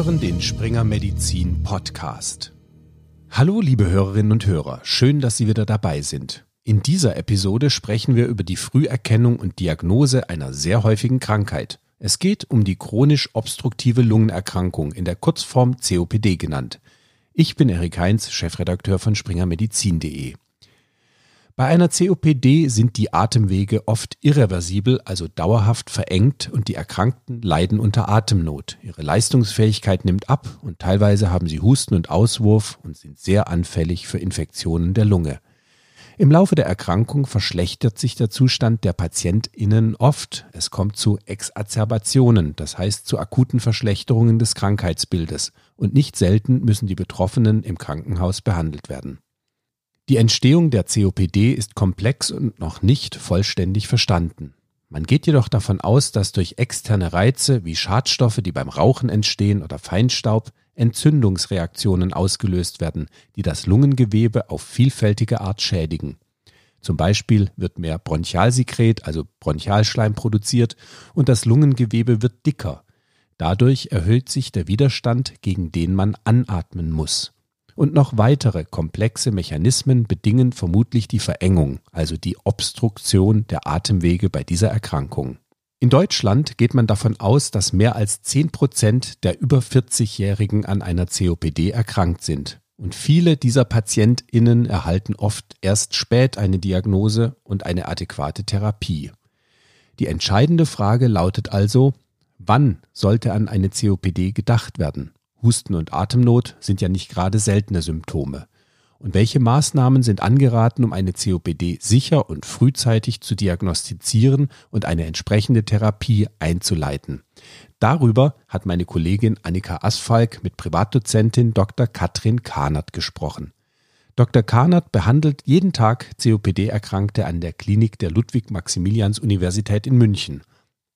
hören den Springer Medizin Podcast. Hallo, liebe Hörerinnen und Hörer, schön, dass Sie wieder dabei sind. In dieser Episode sprechen wir über die Früherkennung und Diagnose einer sehr häufigen Krankheit. Es geht um die chronisch obstruktive Lungenerkrankung, in der Kurzform COPD genannt. Ich bin Erik Heinz, Chefredakteur von springermedizin.de. Bei einer COPD sind die Atemwege oft irreversibel, also dauerhaft verengt und die Erkrankten leiden unter Atemnot. Ihre Leistungsfähigkeit nimmt ab und teilweise haben sie Husten und Auswurf und sind sehr anfällig für Infektionen der Lunge. Im Laufe der Erkrankung verschlechtert sich der Zustand der PatientInnen oft. Es kommt zu Exazerbationen, das heißt zu akuten Verschlechterungen des Krankheitsbildes. Und nicht selten müssen die Betroffenen im Krankenhaus behandelt werden. Die Entstehung der COPD ist komplex und noch nicht vollständig verstanden. Man geht jedoch davon aus, dass durch externe Reize wie Schadstoffe, die beim Rauchen entstehen oder Feinstaub, Entzündungsreaktionen ausgelöst werden, die das Lungengewebe auf vielfältige Art schädigen. Zum Beispiel wird mehr Bronchialsekret, also Bronchialschleim produziert und das Lungengewebe wird dicker. Dadurch erhöht sich der Widerstand, gegen den man anatmen muss. Und noch weitere komplexe Mechanismen bedingen vermutlich die Verengung, also die Obstruktion der Atemwege bei dieser Erkrankung. In Deutschland geht man davon aus, dass mehr als 10 Prozent der über 40-Jährigen an einer COPD erkrankt sind. Und viele dieser PatientInnen erhalten oft erst spät eine Diagnose und eine adäquate Therapie. Die entscheidende Frage lautet also, wann sollte an eine COPD gedacht werden? Husten und Atemnot sind ja nicht gerade seltene Symptome und welche Maßnahmen sind angeraten, um eine COPD sicher und frühzeitig zu diagnostizieren und eine entsprechende Therapie einzuleiten. Darüber hat meine Kollegin Annika Asfalk mit Privatdozentin Dr. Katrin Kahnert gesprochen. Dr. Kahnert behandelt jeden Tag COPD-Erkrankte an der Klinik der Ludwig-Maximilians-Universität in München.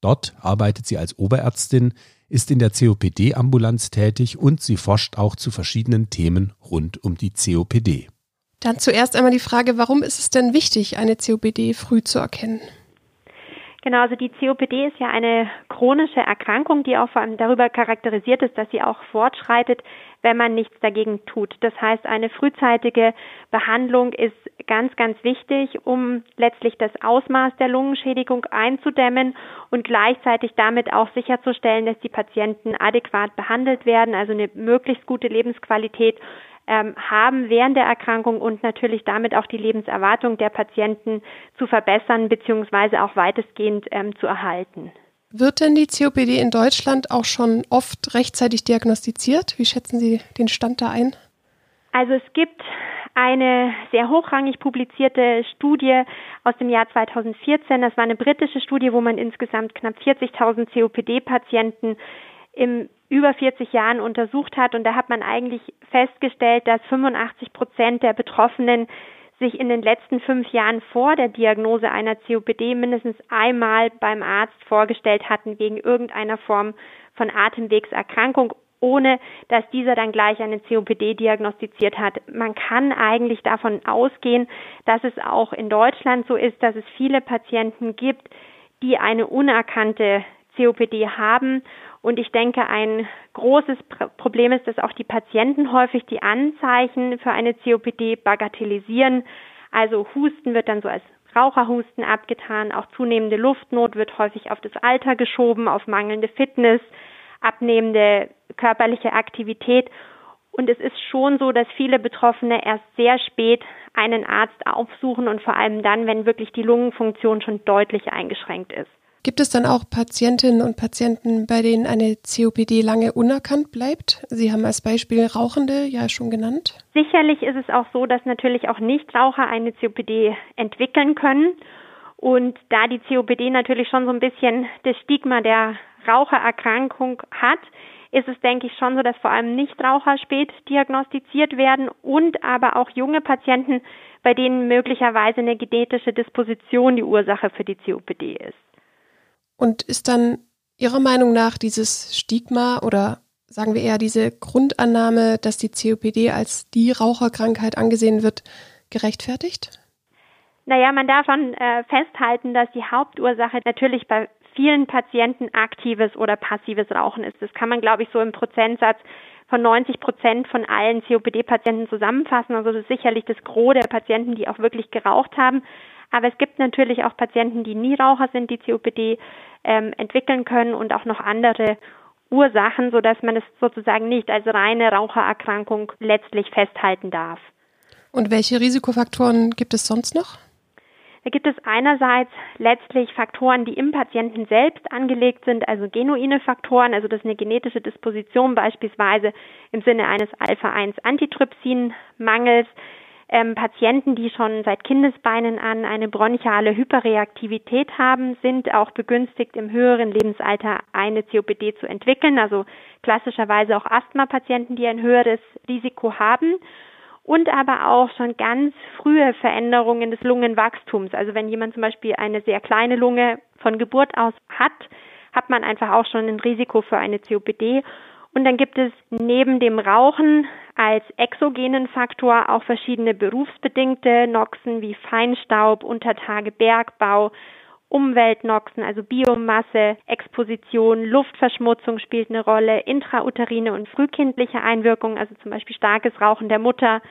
Dort arbeitet sie als Oberärztin, ist in der COPD-Ambulanz tätig und sie forscht auch zu verschiedenen Themen rund um die COPD. Dann zuerst einmal die Frage, warum ist es denn wichtig, eine COPD früh zu erkennen? Genau, also die COPD ist ja eine chronische Erkrankung, die auch vor allem darüber charakterisiert ist, dass sie auch fortschreitet, wenn man nichts dagegen tut. Das heißt, eine frühzeitige Behandlung ist ganz, ganz wichtig, um letztlich das Ausmaß der Lungenschädigung einzudämmen und gleichzeitig damit auch sicherzustellen, dass die Patienten adäquat behandelt werden, also eine möglichst gute Lebensqualität ähm, haben während der Erkrankung und natürlich damit auch die Lebenserwartung der Patienten zu verbessern bzw. auch weitestgehend ähm, zu erhalten. Wird denn die COPD in Deutschland auch schon oft rechtzeitig diagnostiziert? Wie schätzen Sie den Stand da ein? Also es gibt eine sehr hochrangig publizierte Studie aus dem Jahr 2014. Das war eine britische Studie, wo man insgesamt knapp 40.000 COPD-Patienten im über 40 Jahren untersucht hat. Und da hat man eigentlich festgestellt, dass 85 Prozent der Betroffenen sich in den letzten fünf Jahren vor der Diagnose einer COPD mindestens einmal beim Arzt vorgestellt hatten wegen irgendeiner Form von Atemwegserkrankung, ohne dass dieser dann gleich eine COPD diagnostiziert hat. Man kann eigentlich davon ausgehen, dass es auch in Deutschland so ist, dass es viele Patienten gibt, die eine unerkannte COPD haben und ich denke, ein großes Problem ist, dass auch die Patienten häufig die Anzeichen für eine COPD bagatellisieren. Also Husten wird dann so als Raucherhusten abgetan, auch zunehmende Luftnot wird häufig auf das Alter geschoben, auf mangelnde Fitness, abnehmende körperliche Aktivität. Und es ist schon so, dass viele Betroffene erst sehr spät einen Arzt aufsuchen und vor allem dann, wenn wirklich die Lungenfunktion schon deutlich eingeschränkt ist. Gibt es dann auch Patientinnen und Patienten, bei denen eine COPD lange unerkannt bleibt? Sie haben als Beispiel Rauchende ja schon genannt. Sicherlich ist es auch so, dass natürlich auch Nichtraucher eine COPD entwickeln können. Und da die COPD natürlich schon so ein bisschen das Stigma der Rauchererkrankung hat, ist es, denke ich, schon so, dass vor allem Nichtraucher spät diagnostiziert werden und aber auch junge Patienten, bei denen möglicherweise eine genetische Disposition die Ursache für die COPD ist. Und ist dann Ihrer Meinung nach dieses Stigma oder sagen wir eher diese Grundannahme, dass die COPD als die Raucherkrankheit angesehen wird, gerechtfertigt? Naja, man darf schon äh, festhalten, dass die Hauptursache natürlich bei vielen Patienten aktives oder passives Rauchen ist. Das kann man, glaube ich, so im Prozentsatz von 90 Prozent von allen COPD-Patienten zusammenfassen. Also das ist sicherlich das Gros der Patienten, die auch wirklich geraucht haben. Aber es gibt natürlich auch Patienten, die nie Raucher sind, die COPD ähm, entwickeln können und auch noch andere Ursachen, sodass man es sozusagen nicht als reine Rauchererkrankung letztlich festhalten darf. Und welche Risikofaktoren gibt es sonst noch? Da gibt es einerseits letztlich Faktoren, die im Patienten selbst angelegt sind, also genuine Faktoren, also das ist eine genetische Disposition beispielsweise im Sinne eines Alpha-1-Antitrypsin-Mangels. Ähm, Patienten, die schon seit Kindesbeinen an eine bronchiale Hyperreaktivität haben, sind auch begünstigt, im höheren Lebensalter eine COPD zu entwickeln. Also klassischerweise auch Asthma-Patienten, die ein höheres Risiko haben und aber auch schon ganz frühe Veränderungen des Lungenwachstums. Also wenn jemand zum Beispiel eine sehr kleine Lunge von Geburt aus hat, hat man einfach auch schon ein Risiko für eine COPD. Und dann gibt es neben dem Rauchen als exogenen Faktor auch verschiedene berufsbedingte Noxen wie Feinstaub, Untertage, Bergbau, Umweltnoxen, also Biomasse, Exposition, Luftverschmutzung spielt eine Rolle, intrauterine und frühkindliche Einwirkungen, also zum Beispiel starkes Rauchen der Mutter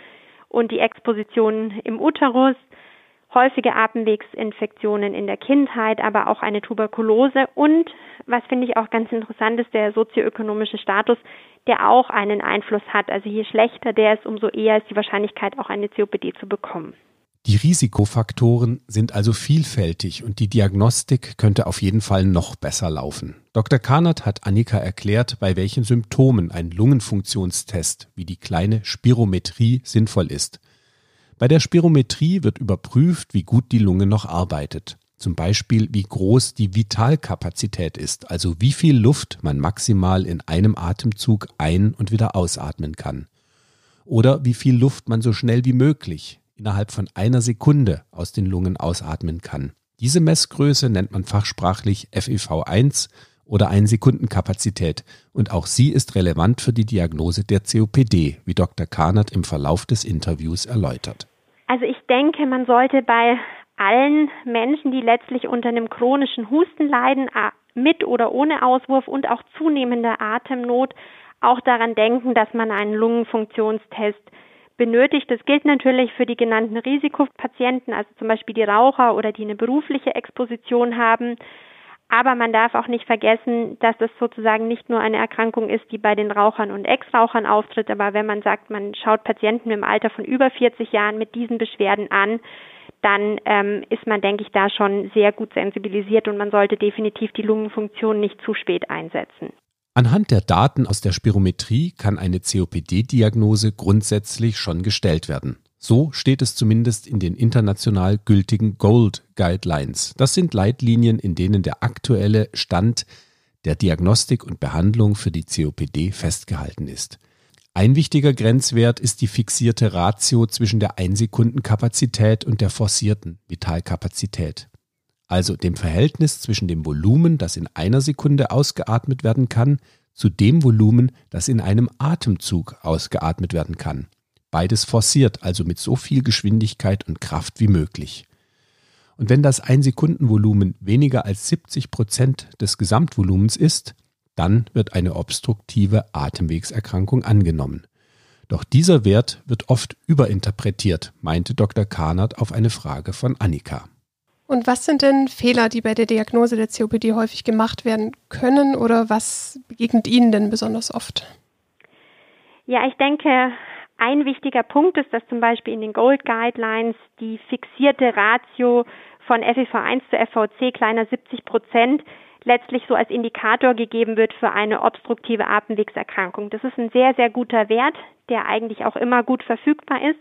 und die Exposition im Uterus, häufige Atemwegsinfektionen in der Kindheit, aber auch eine Tuberkulose und, was finde ich auch ganz interessant ist, der sozioökonomische Status, der auch einen Einfluss hat. Also je schlechter der ist, umso eher ist die Wahrscheinlichkeit, auch eine COPD zu bekommen. Die Risikofaktoren sind also vielfältig und die Diagnostik könnte auf jeden Fall noch besser laufen. Dr. Karnert hat Annika erklärt, bei welchen Symptomen ein Lungenfunktionstest wie die kleine Spirometrie sinnvoll ist. Bei der Spirometrie wird überprüft, wie gut die Lunge noch arbeitet. Zum Beispiel, wie groß die Vitalkapazität ist, also wie viel Luft man maximal in einem Atemzug ein- und wieder ausatmen kann. Oder wie viel Luft man so schnell wie möglich, innerhalb von einer Sekunde aus den Lungen ausatmen kann. Diese Messgröße nennt man fachsprachlich FEV1 oder Ein-Sekunden-Kapazität und auch sie ist relevant für die Diagnose der COPD, wie Dr. Kahnert im Verlauf des Interviews erläutert. Also ich denke, man sollte bei allen Menschen, die letztlich unter einem chronischen Husten leiden, mit oder ohne Auswurf und auch zunehmender Atemnot, auch daran denken, dass man einen Lungenfunktionstest benötigt. Das gilt natürlich für die genannten Risikopatienten, also zum Beispiel die Raucher oder die eine berufliche Exposition haben. Aber man darf auch nicht vergessen, dass das sozusagen nicht nur eine Erkrankung ist, die bei den Rauchern und Ex-Rauchern auftritt. Aber wenn man sagt, man schaut Patienten im Alter von über 40 Jahren mit diesen Beschwerden an, dann ähm, ist man, denke ich, da schon sehr gut sensibilisiert und man sollte definitiv die Lungenfunktion nicht zu spät einsetzen. Anhand der Daten aus der Spirometrie kann eine COPD-Diagnose grundsätzlich schon gestellt werden. So steht es zumindest in den international gültigen Gold Guidelines. Das sind Leitlinien, in denen der aktuelle Stand der Diagnostik und Behandlung für die COPD festgehalten ist. Ein wichtiger Grenzwert ist die fixierte Ratio zwischen der Einsekundenkapazität und der forcierten Vitalkapazität also dem Verhältnis zwischen dem Volumen, das in einer Sekunde ausgeatmet werden kann, zu dem Volumen, das in einem Atemzug ausgeatmet werden kann. Beides forciert, also mit so viel Geschwindigkeit und Kraft wie möglich. Und wenn das Einsekundenvolumen weniger als 70 Prozent des Gesamtvolumens ist, dann wird eine obstruktive Atemwegserkrankung angenommen. Doch dieser Wert wird oft überinterpretiert, meinte Dr. Kahnert auf eine Frage von Annika. Und was sind denn Fehler, die bei der Diagnose der COPD häufig gemacht werden können oder was begegnet Ihnen denn besonders oft? Ja, ich denke, ein wichtiger Punkt ist, dass zum Beispiel in den Gold Guidelines die fixierte Ratio von FEV1 zu FVC kleiner 70 Prozent letztlich so als Indikator gegeben wird für eine obstruktive Atemwegserkrankung. Das ist ein sehr, sehr guter Wert, der eigentlich auch immer gut verfügbar ist.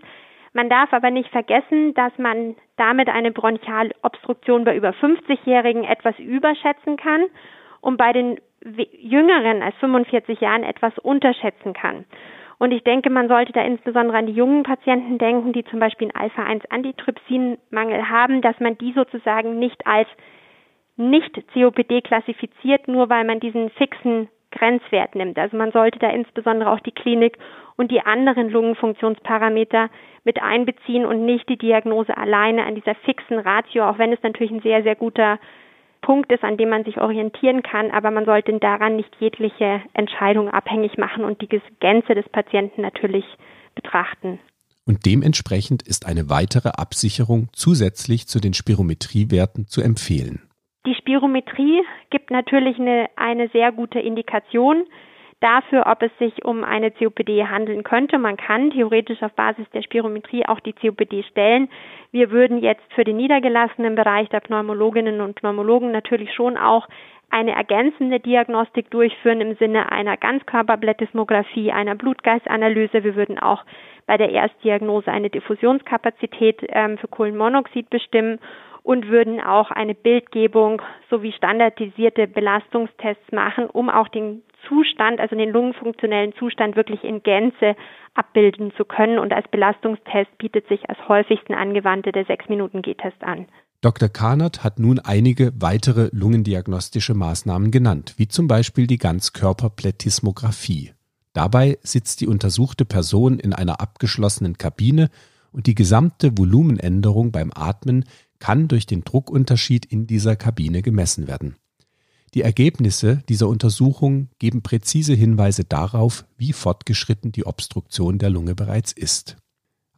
Man darf aber nicht vergessen, dass man damit eine Bronchialobstruktion bei über 50-Jährigen etwas überschätzen kann und bei den Jüngeren als 45 Jahren etwas unterschätzen kann. Und ich denke, man sollte da insbesondere an die jungen Patienten denken, die zum Beispiel einen Alpha-1-Antitrypsinmangel haben, dass man die sozusagen nicht als nicht COPD klassifiziert, nur weil man diesen fixen Grenzwert nimmt. Also man sollte da insbesondere auch die Klinik und die anderen Lungenfunktionsparameter mit einbeziehen und nicht die Diagnose alleine an dieser fixen Ratio, auch wenn es natürlich ein sehr, sehr guter Punkt ist, an dem man sich orientieren kann, aber man sollte daran nicht jegliche Entscheidung abhängig machen und die Gänze des Patienten natürlich betrachten. Und dementsprechend ist eine weitere Absicherung zusätzlich zu den Spirometriewerten zu empfehlen. Die Spirometrie gibt natürlich eine, eine sehr gute Indikation dafür, ob es sich um eine COPD handeln könnte. Man kann theoretisch auf Basis der Spirometrie auch die COPD stellen. Wir würden jetzt für den niedergelassenen Bereich der Pneumologinnen und Pneumologen natürlich schon auch eine ergänzende Diagnostik durchführen im Sinne einer Ganzkörperblättismographie, einer Blutgeistanalyse. Wir würden auch bei der Erstdiagnose eine Diffusionskapazität ähm, für Kohlenmonoxid bestimmen und würden auch eine Bildgebung sowie standardisierte Belastungstests machen, um auch den Zustand, also den lungenfunktionellen Zustand wirklich in Gänze abbilden zu können. Und als Belastungstest bietet sich als häufigsten angewandte der 6-Minuten-G-Test an. Dr. Kahnert hat nun einige weitere lungendiagnostische Maßnahmen genannt, wie zum Beispiel die Ganzkörperplätismographie. Dabei sitzt die untersuchte Person in einer abgeschlossenen Kabine und die gesamte Volumenänderung beim Atmen kann durch den Druckunterschied in dieser Kabine gemessen werden. Die Ergebnisse dieser Untersuchung geben präzise Hinweise darauf, wie fortgeschritten die Obstruktion der Lunge bereits ist.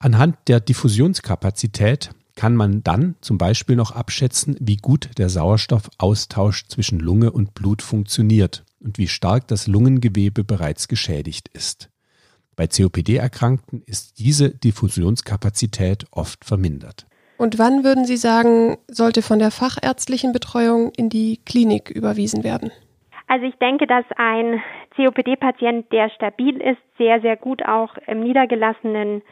Anhand der Diffusionskapazität kann man dann zum Beispiel noch abschätzen, wie gut der Sauerstoffaustausch zwischen Lunge und Blut funktioniert und wie stark das Lungengewebe bereits geschädigt ist. Bei COPD-Erkrankten ist diese Diffusionskapazität oft vermindert. Und wann würden Sie sagen, sollte von der fachärztlichen Betreuung in die Klinik überwiesen werden? Also ich denke, dass ein COPD-Patient, der stabil ist, sehr, sehr gut auch im niedergelassenen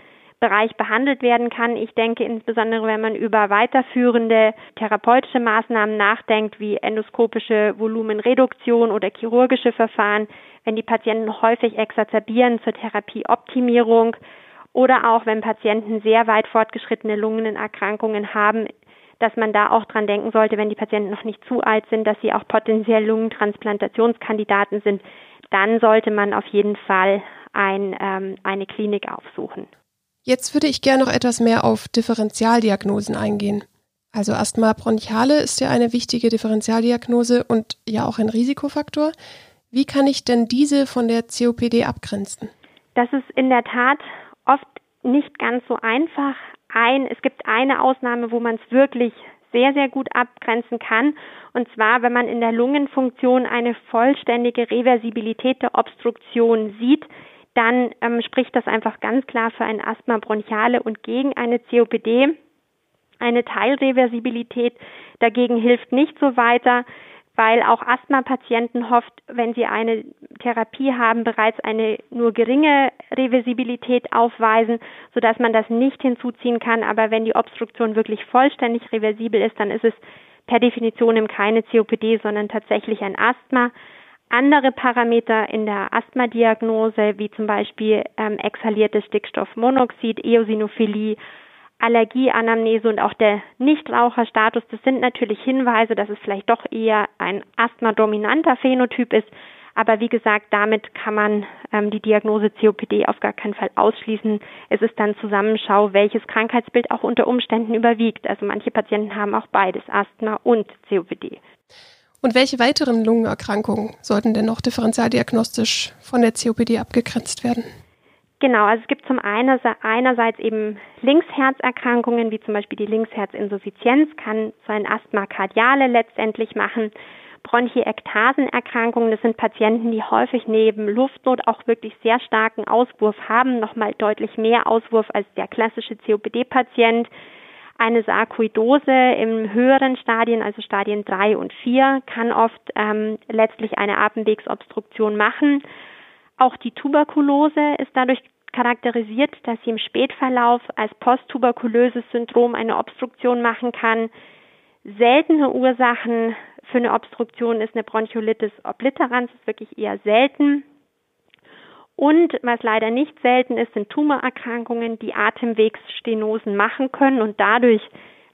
Bereich behandelt werden kann. Ich denke insbesondere, wenn man über weiterführende therapeutische Maßnahmen nachdenkt, wie endoskopische Volumenreduktion oder chirurgische Verfahren, wenn die Patienten häufig exacerbieren zur Therapieoptimierung oder auch wenn Patienten sehr weit fortgeschrittene Lungenerkrankungen haben, dass man da auch dran denken sollte, wenn die Patienten noch nicht zu alt sind, dass sie auch potenziell Lungentransplantationskandidaten sind, dann sollte man auf jeden Fall ein, ähm, eine Klinik aufsuchen. Jetzt würde ich gerne noch etwas mehr auf Differentialdiagnosen eingehen. Also Asthma bronchiale ist ja eine wichtige Differentialdiagnose und ja auch ein Risikofaktor. Wie kann ich denn diese von der COPD abgrenzen? Das ist in der Tat oft nicht ganz so einfach. Ein, es gibt eine Ausnahme, wo man es wirklich sehr, sehr gut abgrenzen kann. Und zwar, wenn man in der Lungenfunktion eine vollständige Reversibilität der Obstruktion sieht, dann ähm, spricht das einfach ganz klar für ein Asthma bronchiale und gegen eine COPD. Eine Teilreversibilität dagegen hilft nicht so weiter weil auch Asthma-Patienten oft, wenn sie eine Therapie haben, bereits eine nur geringe Reversibilität aufweisen, sodass man das nicht hinzuziehen kann. Aber wenn die Obstruktion wirklich vollständig reversibel ist, dann ist es per Definition keine COPD, sondern tatsächlich ein Asthma. Andere Parameter in der Asthma-Diagnose, wie zum Beispiel ähm, exhaliertes Stickstoffmonoxid, Eosinophilie, Allergieanamnese und auch der Nichtraucherstatus, das sind natürlich Hinweise, dass es vielleicht doch eher ein asthmadominanter Phänotyp ist. Aber wie gesagt, damit kann man ähm, die Diagnose COPD auf gar keinen Fall ausschließen. Es ist dann Zusammenschau, welches Krankheitsbild auch unter Umständen überwiegt. Also manche Patienten haben auch beides, Asthma und COPD. Und welche weiteren Lungenerkrankungen sollten denn noch differenzialdiagnostisch von der COPD abgegrenzt werden? Genau, also es gibt zum einen einerseits eben Linksherzerkrankungen, wie zum Beispiel die Linksherzinsuffizienz, kann so ein Asthma kardiale letztendlich machen. Bronchiektasenerkrankungen, das sind Patienten, die häufig neben Luftnot auch wirklich sehr starken Auswurf haben, nochmal deutlich mehr Auswurf als der klassische COPD-Patient. Eine Sarkoidose im höheren Stadien, also Stadien 3 und 4, kann oft ähm, letztlich eine Atemwegsobstruktion machen. Auch die Tuberkulose ist dadurch charakterisiert, dass sie im Spätverlauf als posttuberkulöses Syndrom eine Obstruktion machen kann. Seltene Ursachen für eine Obstruktion ist eine Bronchiolitis obliterans, ist wirklich eher selten. Und was leider nicht selten ist, sind Tumorerkrankungen, die Atemwegsstenosen machen können und dadurch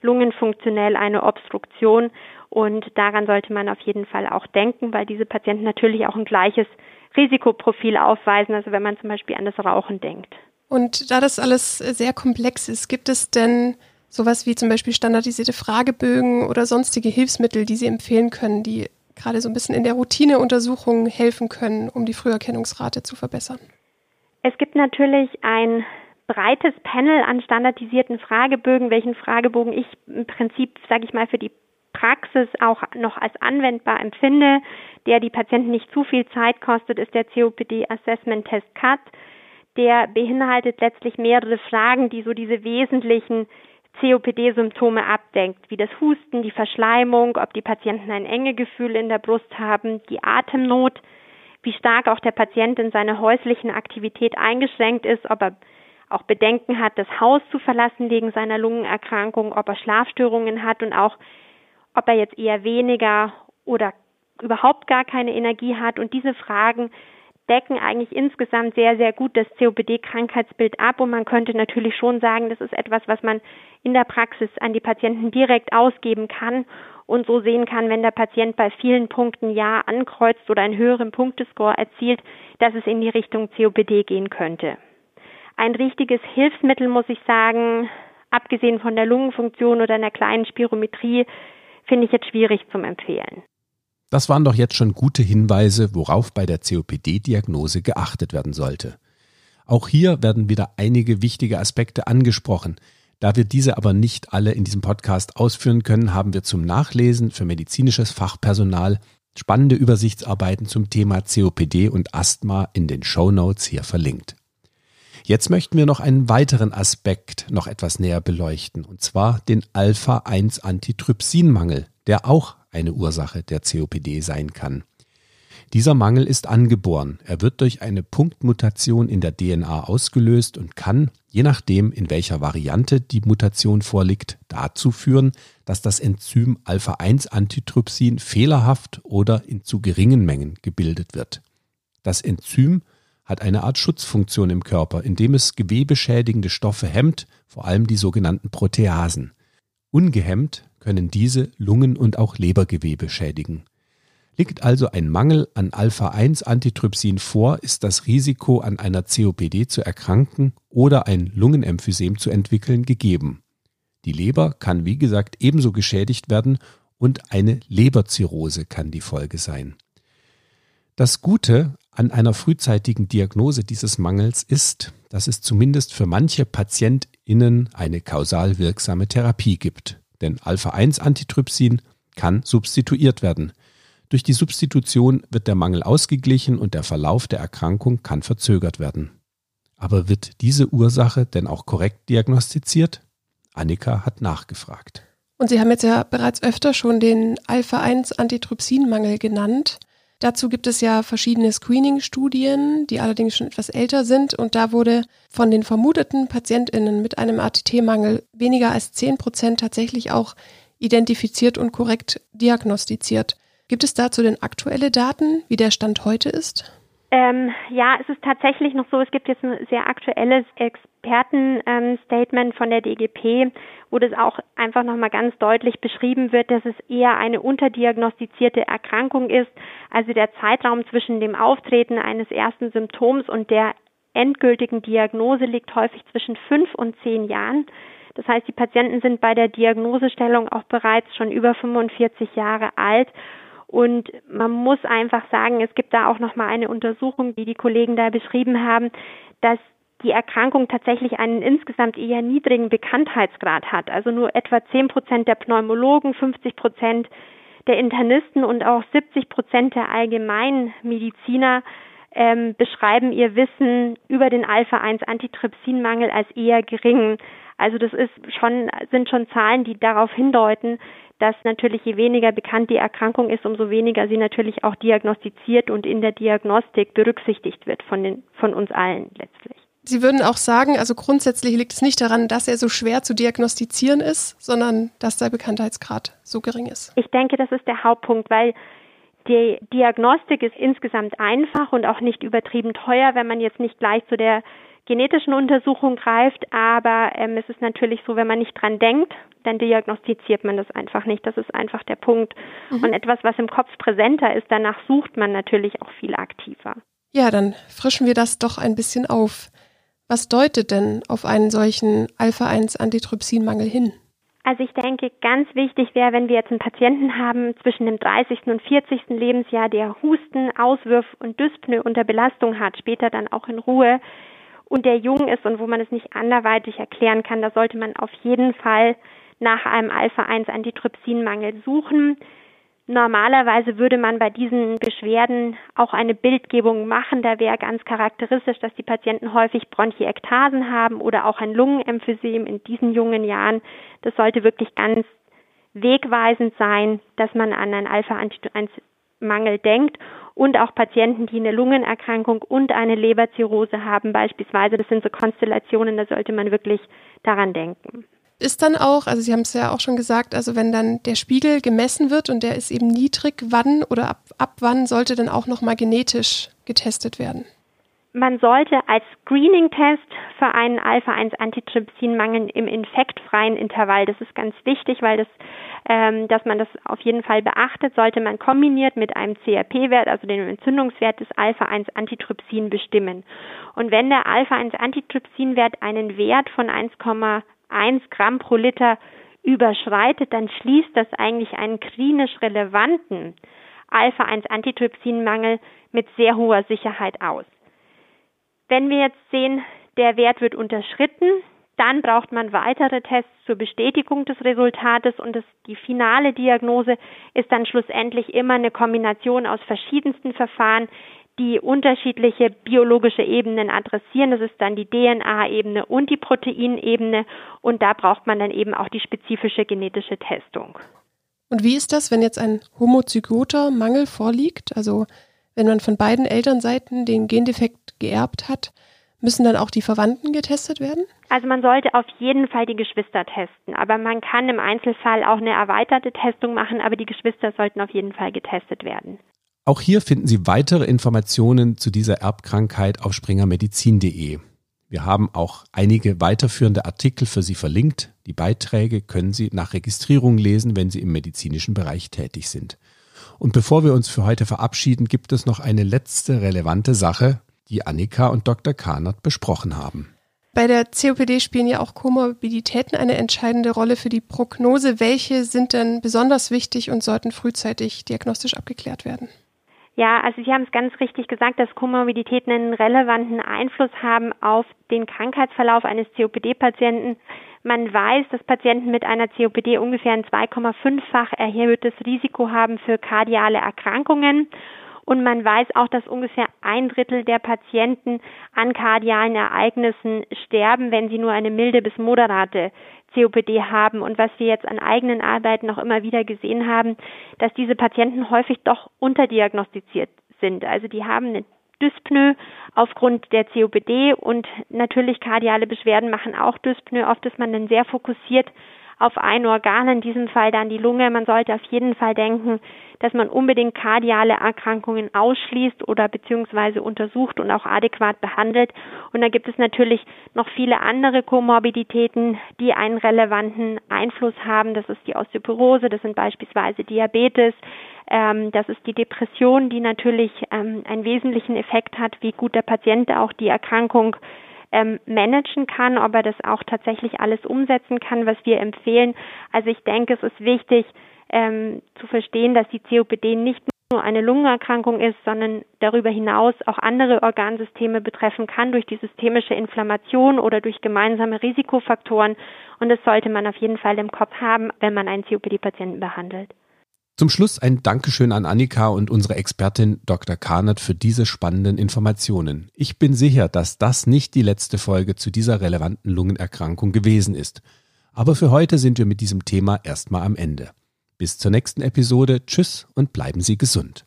lungenfunktionell eine Obstruktion. Und daran sollte man auf jeden Fall auch denken, weil diese Patienten natürlich auch ein gleiches Risikoprofil aufweisen, also wenn man zum Beispiel an das Rauchen denkt. Und da das alles sehr komplex ist, gibt es denn Sowas wie zum Beispiel standardisierte Fragebögen oder sonstige Hilfsmittel, die Sie empfehlen können, die gerade so ein bisschen in der Routineuntersuchung helfen können, um die Früherkennungsrate zu verbessern? Es gibt natürlich ein breites Panel an standardisierten Fragebögen, welchen Fragebogen ich im Prinzip, sage ich mal, für die Praxis auch noch als anwendbar empfinde, der die Patienten nicht zu viel Zeit kostet, ist der COPD Assessment Test CAT. Der beinhaltet letztlich mehrere Fragen, die so diese wesentlichen COPD-Symptome abdenkt, wie das Husten, die Verschleimung, ob die Patienten ein enge Gefühl in der Brust haben, die Atemnot, wie stark auch der Patient in seiner häuslichen Aktivität eingeschränkt ist, ob er auch Bedenken hat, das Haus zu verlassen wegen seiner Lungenerkrankung, ob er Schlafstörungen hat und auch, ob er jetzt eher weniger oder überhaupt gar keine Energie hat. Und diese Fragen decken eigentlich insgesamt sehr, sehr gut das COPD-Krankheitsbild ab. Und man könnte natürlich schon sagen, das ist etwas, was man in der Praxis an die Patienten direkt ausgeben kann und so sehen kann, wenn der Patient bei vielen Punkten Ja ankreuzt oder einen höheren Punktescore erzielt, dass es in die Richtung COPD gehen könnte. Ein richtiges Hilfsmittel, muss ich sagen, abgesehen von der Lungenfunktion oder einer kleinen Spirometrie, finde ich jetzt schwierig zum Empfehlen. Das waren doch jetzt schon gute Hinweise, worauf bei der COPD-Diagnose geachtet werden sollte. Auch hier werden wieder einige wichtige Aspekte angesprochen. Da wir diese aber nicht alle in diesem Podcast ausführen können, haben wir zum Nachlesen für medizinisches Fachpersonal spannende Übersichtsarbeiten zum Thema COPD und Asthma in den Show Notes hier verlinkt. Jetzt möchten wir noch einen weiteren Aspekt noch etwas näher beleuchten, und zwar den Alpha-1-Antitrypsinmangel, der auch eine Ursache der COPD sein kann. Dieser Mangel ist angeboren. Er wird durch eine Punktmutation in der DNA ausgelöst und kann, je nachdem, in welcher Variante die Mutation vorliegt, dazu führen, dass das Enzym Alpha-1-Antitrypsin fehlerhaft oder in zu geringen Mengen gebildet wird. Das Enzym hat eine Art Schutzfunktion im Körper, indem es gewebeschädigende Stoffe hemmt, vor allem die sogenannten Proteasen. Ungehemmt können diese Lungen- und auch Lebergewebe schädigen. Liegt also ein Mangel an Alpha-1-Antitrypsin vor, ist das Risiko, an einer COPD zu erkranken oder ein Lungenemphysem zu entwickeln, gegeben. Die Leber kann, wie gesagt, ebenso geschädigt werden und eine Leberzirrhose kann die Folge sein. Das Gute an einer frühzeitigen Diagnose dieses Mangels ist, dass es zumindest für manche PatientInnen eine kausal wirksame Therapie gibt. Denn Alpha-1-Antitrypsin kann substituiert werden. Durch die Substitution wird der Mangel ausgeglichen und der Verlauf der Erkrankung kann verzögert werden. Aber wird diese Ursache denn auch korrekt diagnostiziert? Annika hat nachgefragt. Und Sie haben jetzt ja bereits öfter schon den Alpha-1-Antitrypsinmangel genannt. Dazu gibt es ja verschiedene Screening-Studien, die allerdings schon etwas älter sind. Und da wurde von den vermuteten PatientInnen mit einem ATT-Mangel weniger als 10 Prozent tatsächlich auch identifiziert und korrekt diagnostiziert. Gibt es dazu denn aktuelle Daten, wie der Stand heute ist? Ähm, ja, es ist tatsächlich noch so, es gibt jetzt ein sehr aktuelles Expertenstatement ähm, von der DGP, wo das auch einfach nochmal ganz deutlich beschrieben wird, dass es eher eine unterdiagnostizierte Erkrankung ist. Also der Zeitraum zwischen dem Auftreten eines ersten Symptoms und der endgültigen Diagnose liegt häufig zwischen fünf und zehn Jahren. Das heißt, die Patienten sind bei der Diagnosestellung auch bereits schon über 45 Jahre alt und man muss einfach sagen, es gibt da auch nochmal eine Untersuchung, die die Kollegen da beschrieben haben, dass die Erkrankung tatsächlich einen insgesamt eher niedrigen Bekanntheitsgrad hat. Also nur etwa 10 Prozent der Pneumologen, 50 Prozent der Internisten und auch 70 Prozent der Allgemeinmediziner ähm, beschreiben ihr Wissen über den Alpha-1-Antitrypsinmangel als eher gering. Also das ist schon, sind schon Zahlen, die darauf hindeuten, dass natürlich je weniger bekannt die Erkrankung ist, umso weniger sie natürlich auch diagnostiziert und in der Diagnostik berücksichtigt wird von, den, von uns allen letztlich. Sie würden auch sagen, also grundsätzlich liegt es nicht daran, dass er so schwer zu diagnostizieren ist, sondern dass der Bekanntheitsgrad so gering ist. Ich denke, das ist der Hauptpunkt, weil die Diagnostik ist insgesamt einfach und auch nicht übertrieben teuer, wenn man jetzt nicht gleich zu der genetischen Untersuchung greift, aber ähm, es ist natürlich so, wenn man nicht dran denkt, dann diagnostiziert man das einfach nicht. Das ist einfach der Punkt. Mhm. Und etwas, was im Kopf präsenter ist, danach sucht man natürlich auch viel aktiver. Ja, dann frischen wir das doch ein bisschen auf. Was deutet denn auf einen solchen Alpha-1-Antitrypsinmangel hin? Also ich denke, ganz wichtig wäre, wenn wir jetzt einen Patienten haben zwischen dem 30. und 40. Lebensjahr, der Husten, Auswürf und Dyspnoe unter Belastung hat, später dann auch in Ruhe und der jung ist und wo man es nicht anderweitig erklären kann, da sollte man auf jeden Fall nach einem Alpha-1-Antitrypsinmangel suchen. Normalerweise würde man bei diesen Beschwerden auch eine Bildgebung machen. Da wäre ganz charakteristisch, dass die Patienten häufig Bronchiektasen haben oder auch ein Lungenemphysem in diesen jungen Jahren. Das sollte wirklich ganz wegweisend sein, dass man an ein Alpha-1 Mangel denkt und auch Patienten, die eine Lungenerkrankung und eine Leberzirrhose haben beispielsweise. Das sind so Konstellationen, da sollte man wirklich daran denken. Ist dann auch, also Sie haben es ja auch schon gesagt, also wenn dann der Spiegel gemessen wird und der ist eben niedrig, wann oder ab, ab wann sollte dann auch nochmal genetisch getestet werden? Man sollte als Screening-Test für einen Alpha-1-Antitrypsinmangel im infektfreien Intervall, das ist ganz wichtig, weil das, ähm, dass man das auf jeden Fall beachtet, sollte man kombiniert mit einem CRP-Wert, also dem Entzündungswert des Alpha-1-Antitrypsin bestimmen. Und wenn der Alpha-1-Antitrypsin-Wert einen Wert von 1,1 1 Gramm pro Liter überschreitet, dann schließt das eigentlich einen klinisch relevanten Alpha-1-Antitrypsinmangel mit sehr hoher Sicherheit aus. Wenn wir jetzt sehen, der Wert wird unterschritten, dann braucht man weitere Tests zur Bestätigung des Resultates und das, die finale Diagnose ist dann schlussendlich immer eine Kombination aus verschiedensten Verfahren, die unterschiedliche biologische Ebenen adressieren. Das ist dann die DNA-Ebene und die Proteinebene. Und da braucht man dann eben auch die spezifische genetische Testung. Und wie ist das, wenn jetzt ein homozygoter Mangel vorliegt? Also wenn man von beiden Elternseiten den Gendefekt geerbt hat, müssen dann auch die Verwandten getestet werden? Also man sollte auf jeden Fall die Geschwister testen, aber man kann im Einzelfall auch eine erweiterte Testung machen, aber die Geschwister sollten auf jeden Fall getestet werden. Auch hier finden Sie weitere Informationen zu dieser Erbkrankheit auf springermedizin.de. Wir haben auch einige weiterführende Artikel für Sie verlinkt. Die Beiträge können Sie nach Registrierung lesen, wenn Sie im medizinischen Bereich tätig sind. Und bevor wir uns für heute verabschieden, gibt es noch eine letzte relevante Sache, die Annika und Dr. Kahnert besprochen haben. Bei der COPD spielen ja auch Komorbiditäten eine entscheidende Rolle für die Prognose. Welche sind denn besonders wichtig und sollten frühzeitig diagnostisch abgeklärt werden? Ja, also Sie haben es ganz richtig gesagt, dass Komorbiditäten einen relevanten Einfluss haben auf den Krankheitsverlauf eines COPD-Patienten. Man weiß, dass Patienten mit einer COPD ungefähr ein 2,5-fach erhöhtes Risiko haben für kardiale Erkrankungen. Und man weiß auch, dass ungefähr ein Drittel der Patienten an kardialen Ereignissen sterben, wenn sie nur eine milde bis moderate COPD haben und was wir jetzt an eigenen Arbeiten auch immer wieder gesehen haben, dass diese Patienten häufig doch unterdiagnostiziert sind. Also die haben eine Dyspnoe aufgrund der COPD und natürlich kardiale Beschwerden machen auch Dyspnoe. Oft ist man dann sehr fokussiert auf ein Organ, in diesem Fall dann die Lunge. Man sollte auf jeden Fall denken, dass man unbedingt kardiale Erkrankungen ausschließt oder beziehungsweise untersucht und auch adäquat behandelt. Und da gibt es natürlich noch viele andere Komorbiditäten, die einen relevanten Einfluss haben. Das ist die Osteoporose, das sind beispielsweise Diabetes, ähm, das ist die Depression, die natürlich ähm, einen wesentlichen Effekt hat, wie gut der Patient auch die Erkrankung ähm, managen kann, ob er das auch tatsächlich alles umsetzen kann, was wir empfehlen. Also ich denke, es ist wichtig ähm, zu verstehen, dass die COPD nicht nur eine Lungenerkrankung ist, sondern darüber hinaus auch andere Organsysteme betreffen kann durch die systemische Inflammation oder durch gemeinsame Risikofaktoren. Und das sollte man auf jeden Fall im Kopf haben, wenn man einen COPD-Patienten behandelt. Zum Schluss ein Dankeschön an Annika und unsere Expertin Dr. Karnert für diese spannenden Informationen. Ich bin sicher, dass das nicht die letzte Folge zu dieser relevanten Lungenerkrankung gewesen ist. Aber für heute sind wir mit diesem Thema erstmal am Ende. Bis zur nächsten Episode. Tschüss und bleiben Sie gesund.